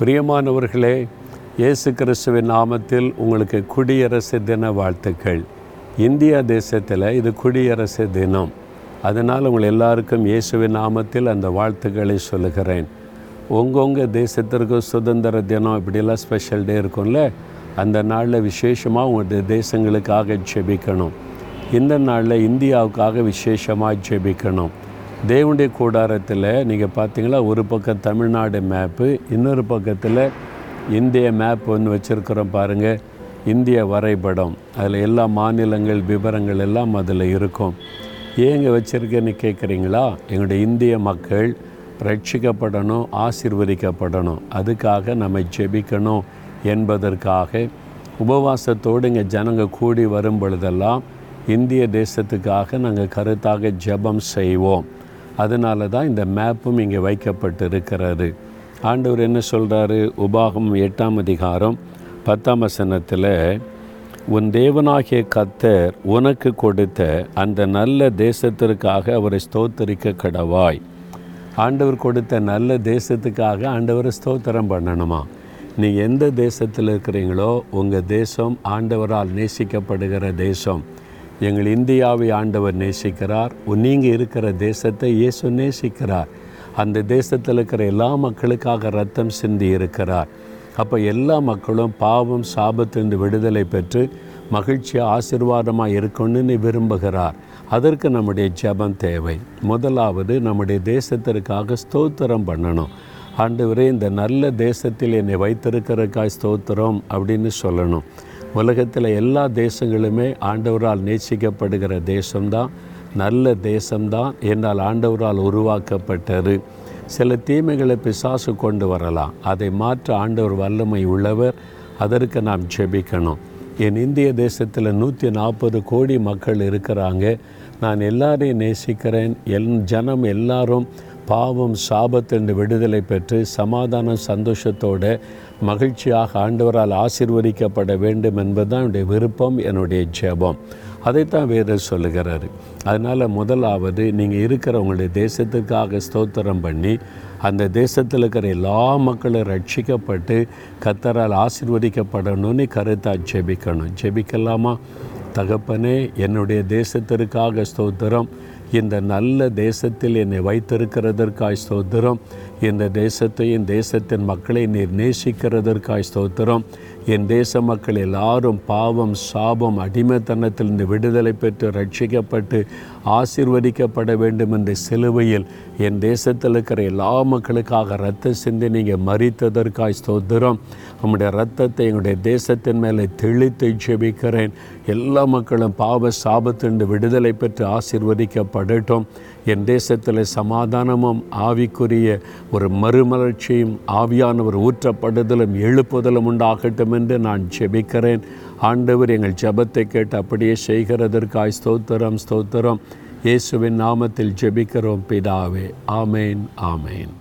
பிரியமானவர்களே இயேசு கிறிஸ்துவின் நாமத்தில் உங்களுக்கு குடியரசு தின வாழ்த்துக்கள். இந்தியா தேசத்தில் இது குடியரசு தினம். அதனால் உங்கள் எல்லாருக்கும் இயேசுவின் நாமத்தில் அந்த வாழ்த்துக்களை சொல்லுகிறேன். உங்கவுங்க தேசத்திற்கு சுதந்திர தினம் இப்படியெல்லாம் ஸ்பெஷல் டே இருக்கும்ல அந்த நாளில் விசேஷமாக உங்களுடைய தேசங்களுக்காக ஜெபிக்கணும். இந்த நாளில் இந்தியாவுக்காக விசேஷமாக ஜெபிக்கணும். தேவனுடைய கூடாரத்தில் நீங்கள் பார்த்தீங்களா ஒரு பக்கம் தமிழ்நாடு மேப்பு இன்னொரு பக்கத்தில் இந்திய மேப் ஒன்று வச்சுருக்கிறோம் பாருங்கள் இந்திய வரைபடம். அதில் எல்லா மாநிலங்கள் விவரங்கள் எல்லாம் அதில் இருக்கும். ஏங்க வச்சுருக்கேன்னு கேட்குறீங்களா எங்களுடைய இந்திய மக்கள் ரட்சிக்கப்படணும் ஆசிர்வதிக்கப்படணும். அதுக்காக நம்ம ஜெபிக்கணும் என்பதற்காக உபவாசத்தோடு இங்கே ஜனங்க கூடி வரும் பொழுதெல்லாம் இந்திய தேசத்துக்காக நாங்கள் கருத்தாக ஜெபம் செய்வோம். அதனால தான் இந்த மேப்பும் இங்கே வைக்கப்பட்டு இருக்கிறாரு ஆண்டவர் என்ன சொல்கிறாரு உபாகம் எட்டாம் அதிகாரம் பத்தாம் வசனத்தில் உன் தேவனாகிய கத்தர் உனக்கு கொடுத்த அந்த நல்ல தேசத்திற்காக அவரை ஸ்தோத்தரிக்க கடவாய். ஆண்டவர் கொடுத்த நல்ல தேசத்துக்காக ஆண்டவரை ஸ்தோத்திரம் பண்ணணுமா? நீங்கள் எந்த தேசத்தில் இருக்கிறீங்களோ உங்கள் தேசம் ஆண்டவரால் நேசிக்கப்படுகிற தேசம். எங்கள் இந்தியாவை ஆண்டவர் நேசிக்கிறார். நீங்கள் இருக்கிற தேசத்தை இயேசு நேசிக்கிறார். அந்த தேசத்தில் இருக்கிற எல்லா மக்களுக்காக ரத்தம் சிந்தி இருக்கிறார். அப்போ எல்லா மக்களும் பாவம் சாபத்திலிருந்து விடுதலை பெற்று மகிழ்ச்சியாக ஆசீர்வாதமாக இருக்கணும்னு விரும்புகிறார். அதற்கு நம்முடைய ஜபம் தேவை. முதலாவது நம்முடைய தேசத்திற்காக ஸ்தோத்திரம் பண்ணணும். ஆண்டவரே இந்த நல்ல தேசத்தில் என்னை வைத்திருக்கிறக்காய் ஸ்தோத்திரம் அப்படின்னு சொல்லணும். உலகத்தில் எல்லா தேசங்களுமே ஆண்டவரால் நேசிக்கப்படுகிற தேசம்தான். நல்ல தேசம்தான் என்னால் ஆண்டவரால் உருவாக்கப்பட்டது. சில தீமைகளை பிசாசு கொண்டு வரலாம். அதை மாற்ற ஆண்டவர் வல்லமை உள்ளவர். அதற்கு நாம் ஜெபிக்கணும். என் இந்திய தேசத்தில் நூற்றி நாற்பது கோடி மக்கள் இருக்கிறாங்க. நான் எல்லாரையும் நேசிக்கிறேன். எல் ஜனம் எல்லாரும் பாவம் சாபத்திலிருந்து விடுதலை பெற்று சமாதானம் சந்தோஷத்தோடு மகிழ்ச்சியாக ஆண்டவரால் ஆசிர்வதிக்கப்பட வேண்டும் என்பதுதான் என்னுடைய விருப்பம் என்னுடைய ஜெபம். அதைத்தான் வேறு சொல்லுகிறாரு. அதனால் முதலாவது நீங்கள் இருக்கிற உங்களுடைய தேசத்துக்காக ஸ்தோத்திரம் பண்ணி அந்த தேசத்தில் இருக்கிற எல்லா மக்களும் ரட்சிக்கப்பட்டு கத்தரால் ஆசிர்வதிக்கப்படணும்னு கருத்தாக ஜெபிக்கணும். ஜெபிக்கலாமா? தகப்பனே என்னுடைய தேசத்திற்காக ஸ்தோத்திரம். இந்த நல்ல தேசத்தில் என்னை வைத்திருக்கிறதற்காய் ஸ்தோத்திரம். இந்த தேசத்தையும் தேசத்தின் மக்களை நீர் நேசிக்கிறதற்காய் ஸ்தோத்திரம். என் தேச மக்கள் எல்லாரும் பாவம் சாபம் அடிமைத்தனத்திலிருந்து விடுதலை பெற்று ரட்சிக்கப்பட்டு ஆசிர்வதிக்கப்பட வேண்டும் என்ற சிலுவையில் என் தேசத்தில் இருக்கிற எல்லா மக்களுக்காக ரத்த சிந்தி நீங்கள் மறித்ததற்காய் ஸ்தோத்திரம். நம்முடைய ரத்தத்தை எங்களுடைய தேசத்தின் மேலே தெளித்து ஜெபிக்கிறேன். எல்லா மக்களும் பாவ சாபத்திலிருந்து விடுதலை பெற்று ஆசிர்வதிக்கப்படட்டும். என் தேசத்தில் சமாதானமும் ஆவிக்குரிய ஒரு மறுமலர்ச்சியும் ஆவியானவர் ஊற்றப்படுதலும் எழுப்புதலும் உண்டாகட்டும் என்று நான் ஜெபிக்கிறேன். ஆண்டவர் எங்கள் ஜெபத்தை கேட்டு அப்படியே செய்கிறதற்காய் ஸ்தோத்திரம் ஸ்தோத்திரம். இயேசுவின் நாமத்தில் ஜெபிக்கிறோம் பிதாவே. ஆமேன் ஆமேன்.